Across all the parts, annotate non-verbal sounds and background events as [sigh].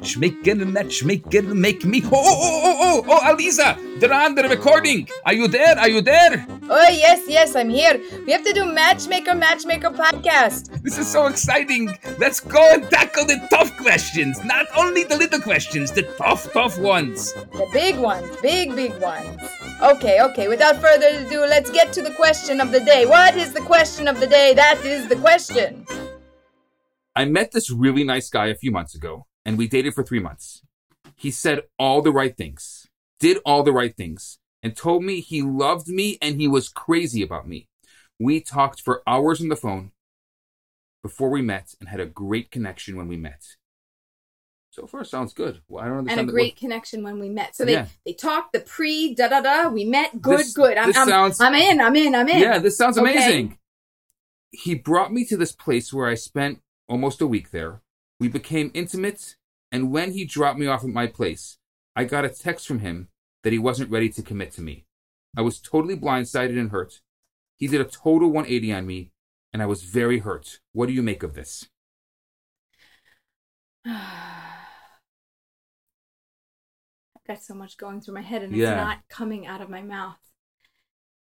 matchmaker, matchmaker, make me. Oh, oh, oh, oh, oh, oh, Aleeza, they're on the recording. Are you there? Are you there? Oh, yes, yes, I'm here. We have to do Matchmaker, Matchmaker podcast. This is so exciting. Let's go and tackle the tough questions. Not only the little questions, the tough, tough ones. The big ones, big, big ones. Okay, okay, without further ado, let's get to the question of the day. What is the question of the day? That is the question. I met this really nice guy a few months ago, and we dated for three months. He said all the right things, did all the right things, and told me he loved me and he was crazy about me. We talked for hours on the phone before we met and had a great connection when we met. So far, sounds good. Well, I don't understand. And a great connection when we met. So they, Yeah. they talked the pre da da da. We met. Good, This- good. I'm, this I'm, sounds- I'm in. I'm in. I'm in. Yeah, this sounds amazing. Okay. amazing. He brought me to this place where I spent almost a week there. We became intimate, and when he dropped me off at my place, I got a text from him that he wasn't ready to commit to me. I was totally blindsided and hurt. He did a total 180 on me, and I was very hurt. What do you make of this? [sighs] I've got so much going through my head and Yeah. it's not coming out of my mouth.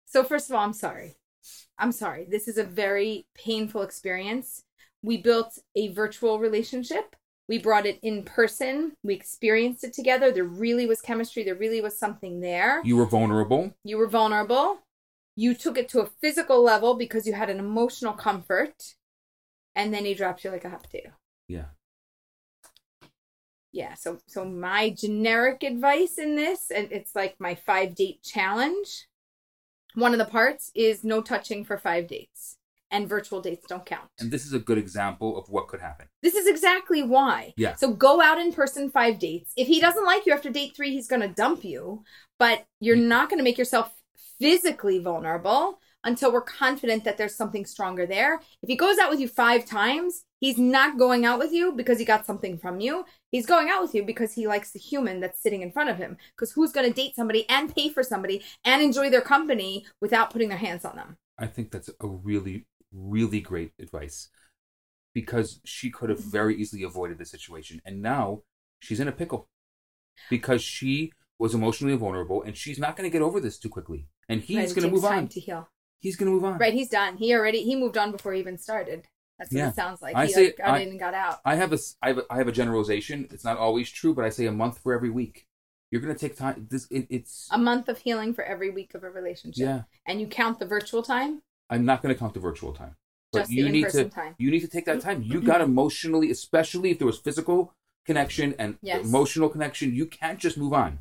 So, first of all, I'm sorry. I'm sorry. This is a very painful experience. We built a virtual relationship. We brought it in person. We experienced it together. There really was chemistry. There really was something there. You were vulnerable. You were vulnerable. You took it to a physical level because you had an emotional comfort. And then he dropped you like a hot potato. Yeah. yeah so so my generic advice in this and it's like my five date challenge one of the parts is no touching for five dates and virtual dates don't count. And this is a good example of what could happen. this is exactly why. Yeah. so go out in person five dates. If he doesn't like you after date three he's going to dump you but you're mm. not going to make yourself physically vulnerable until we're confident that there's something stronger there. If he goes out with you five times he's not going out with you because he got something from you. He's going out with you because he likes the human that's sitting in front of him. Because who's going to date somebody and pay for somebody and enjoy their company without putting their hands on them? I think that's a really, really great advice because she could have very easily avoided the situation. And now she's in a pickle because she was emotionally vulnerable and she's not going to get over this too quickly. And he's Right, going to move time on. to heal He's going to move on. Right, he's done. He already he moved on before he even started. That's what Yeah. it sounds like. I he say- like, got I- in and got out. I have a, I have a, I have a generalization. It's not always true, but I say a month for every week. You're going to take time. This, it, it's, A month of healing for every week of a relationship. Yeah. And you count the virtual time? I'm not going to count the virtual time. But Just you need to time. you need to take that time. You [clears throat] got emotionally, especially if there was physical connection and Yes. emotional connection. You can't just move on.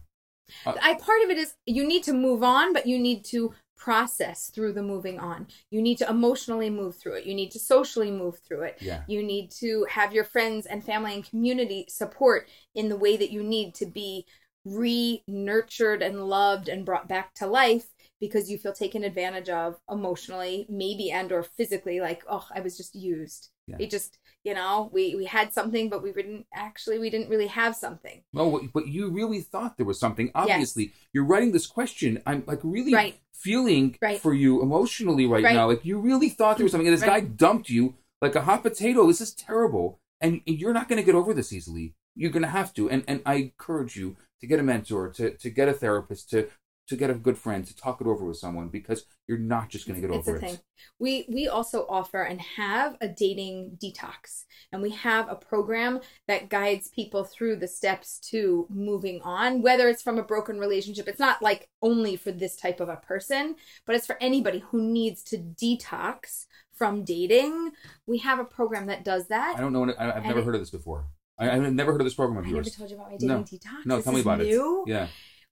Uh, I part of it is you need to move on, but you need to process through the moving on. You need to emotionally move through it. You need to socially move through it. Yeah. You need to have your friends and family and community support in the way that you need to be re nurtured and loved and brought back to life because you feel taken advantage of emotionally maybe and or physically like oh i was just used Yeah. it just you know we we had something but we didn't actually we didn't really have something No, but- you really thought there was something. Obviously, you're writing this question. I'm like really Right. feeling Right. for you emotionally right, Right. now. Like you really thought there was something, and this guy dumped you like a hot potato. This is terrible, and you're not going to get over this easily. You're going to have to. And and I encourage you to get a mentor, to to get a therapist, to to get a good friend, to talk it over with someone because you're not just going to get it's over a it. thing we we also offer and have a dating detox and we have a program that guides people through the steps to moving on whether it's from a broken relationship it's not like only for this type of a person but it's for anybody who needs to detox from dating we have a program that does that I don't know. I, I've And never it- heard of this before. I, I've never heard of this program of I never yours. told you about my dating No. detox No, This tell me about new. it. Yeah.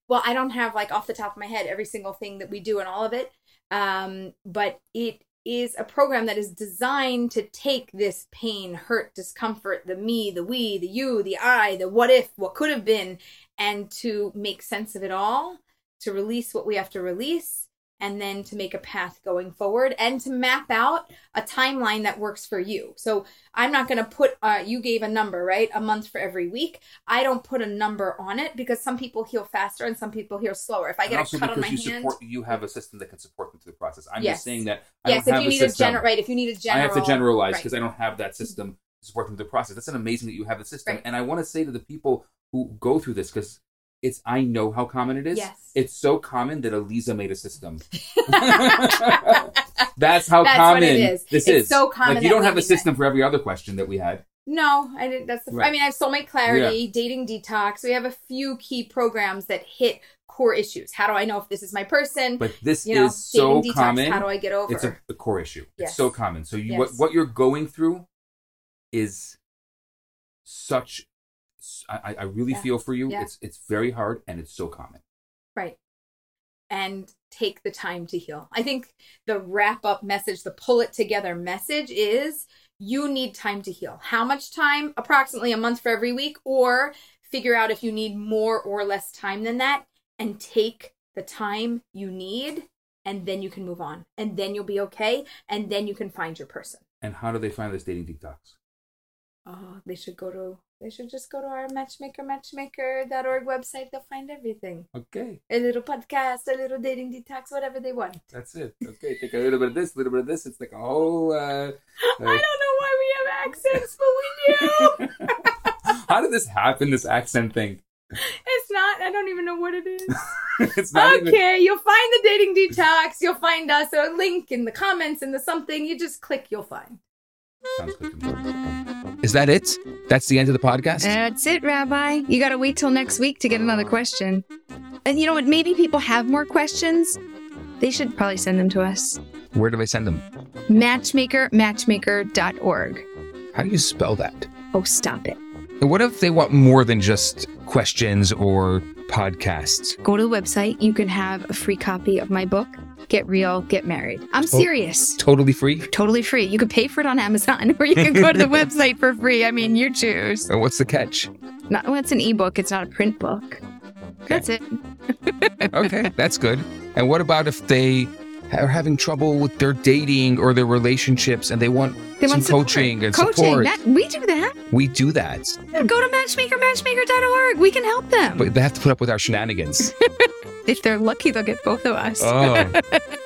Well i don't have like off the top of my head every single thing that we do and all of it um but it is a program that is designed to take this pain hurt discomfort the me the we the you the i the what if what could have been and to make sense of it all to release what we have to release and then to make a path going forward and to map out a timeline that works for you. So I'm not going to put, uh, you gave a number, right? A month for every week. I don't put a number on it because some people heal faster and some people heal slower. If I get a cut on my you hand, support, you have a system that can support them through the process. I'm Yes. just saying that I yes, don't if have you a need a system. general, right? If you need a general, I have to generalize right. because I don't have that system. To support them through the process. That's an amazing that you have the system. Right. And I want to say to the people who go through this because it's I know how common it is. Yes. It's so common that Aleeza made a system. [laughs] That's how That's common what it is. this It's is. so common Like you don't have a that. system for every other question that we had. No, I didn't. That's the. Right. I mean, I have soulmate clarity, dating detox. We have a few key programs that hit core issues. How do I know if this is my person? But this you know, is so dating detox. common. How do I get over? it's a, a core issue. Yes. It's so common. So you Yes. what what you're going through is such. I, I- really Yeah. feel for you. Yeah. It's it's very hard and it's so common. Right. And take the time to heal. I think the wrap up message, the pull it together message is you need time to heal. How much time? Approximately a month for every week, or figure out if you need more or less time than that and take the time you need, and then you can move on. And then you'll be okay. And then you can find your person. And how do they find this dating detox? Oh, they should go to they should just go to our matchmaker matchmaker.org website. They'll find everything. Okay, A little podcast, a little dating detox, whatever they want. that's it. Okay, take a little bit of this, a little bit of this. It's like a whole. Uh, [laughs] I don't know why we have accents, but we do. [laughs] how did this happen? This accent thing. it's not. I don't even know what it is. [laughs] it's not even. okay, you'll find the dating detox. You'll find us a link in the comments in the something. You just click, you'll find. Sounds good. Is that it? That's the end of the podcast. That's it, Rabbi. You got to wait till next week to get another question. And you know what? Maybe people have more questions. They should probably send them to us. Where do they send them? Matchmaker, matchmaker.org. How do you spell that? Oh, stop it. What if they want more than just questions or podcasts? Go to the website. You can have a free copy of my book, Get Real, Get Married. I'm oh, serious. Totally free? Totally free. You can pay for it on Amazon [laughs] or you can go to the [laughs] website for free. I mean, you choose. And what's the catch? Not, well, it's an ebook, it's not a print book. That's it. [laughs] okay, that's good. And what about if they are having trouble with their dating or their relationships and they want They some want support. coaching and Coaching. support? That, we do that. we do that. Go to matchmaker, matchmaker.org. We can help them. But they have to put up with our shenanigans. [laughs] if they're lucky, they'll get both of us. oh,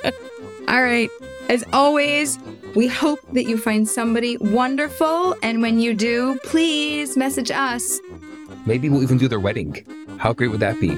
[laughs] All right. As always, we hope that you find somebody wonderful. And when you do, please message us. maybe we'll even do their wedding. How great would that be?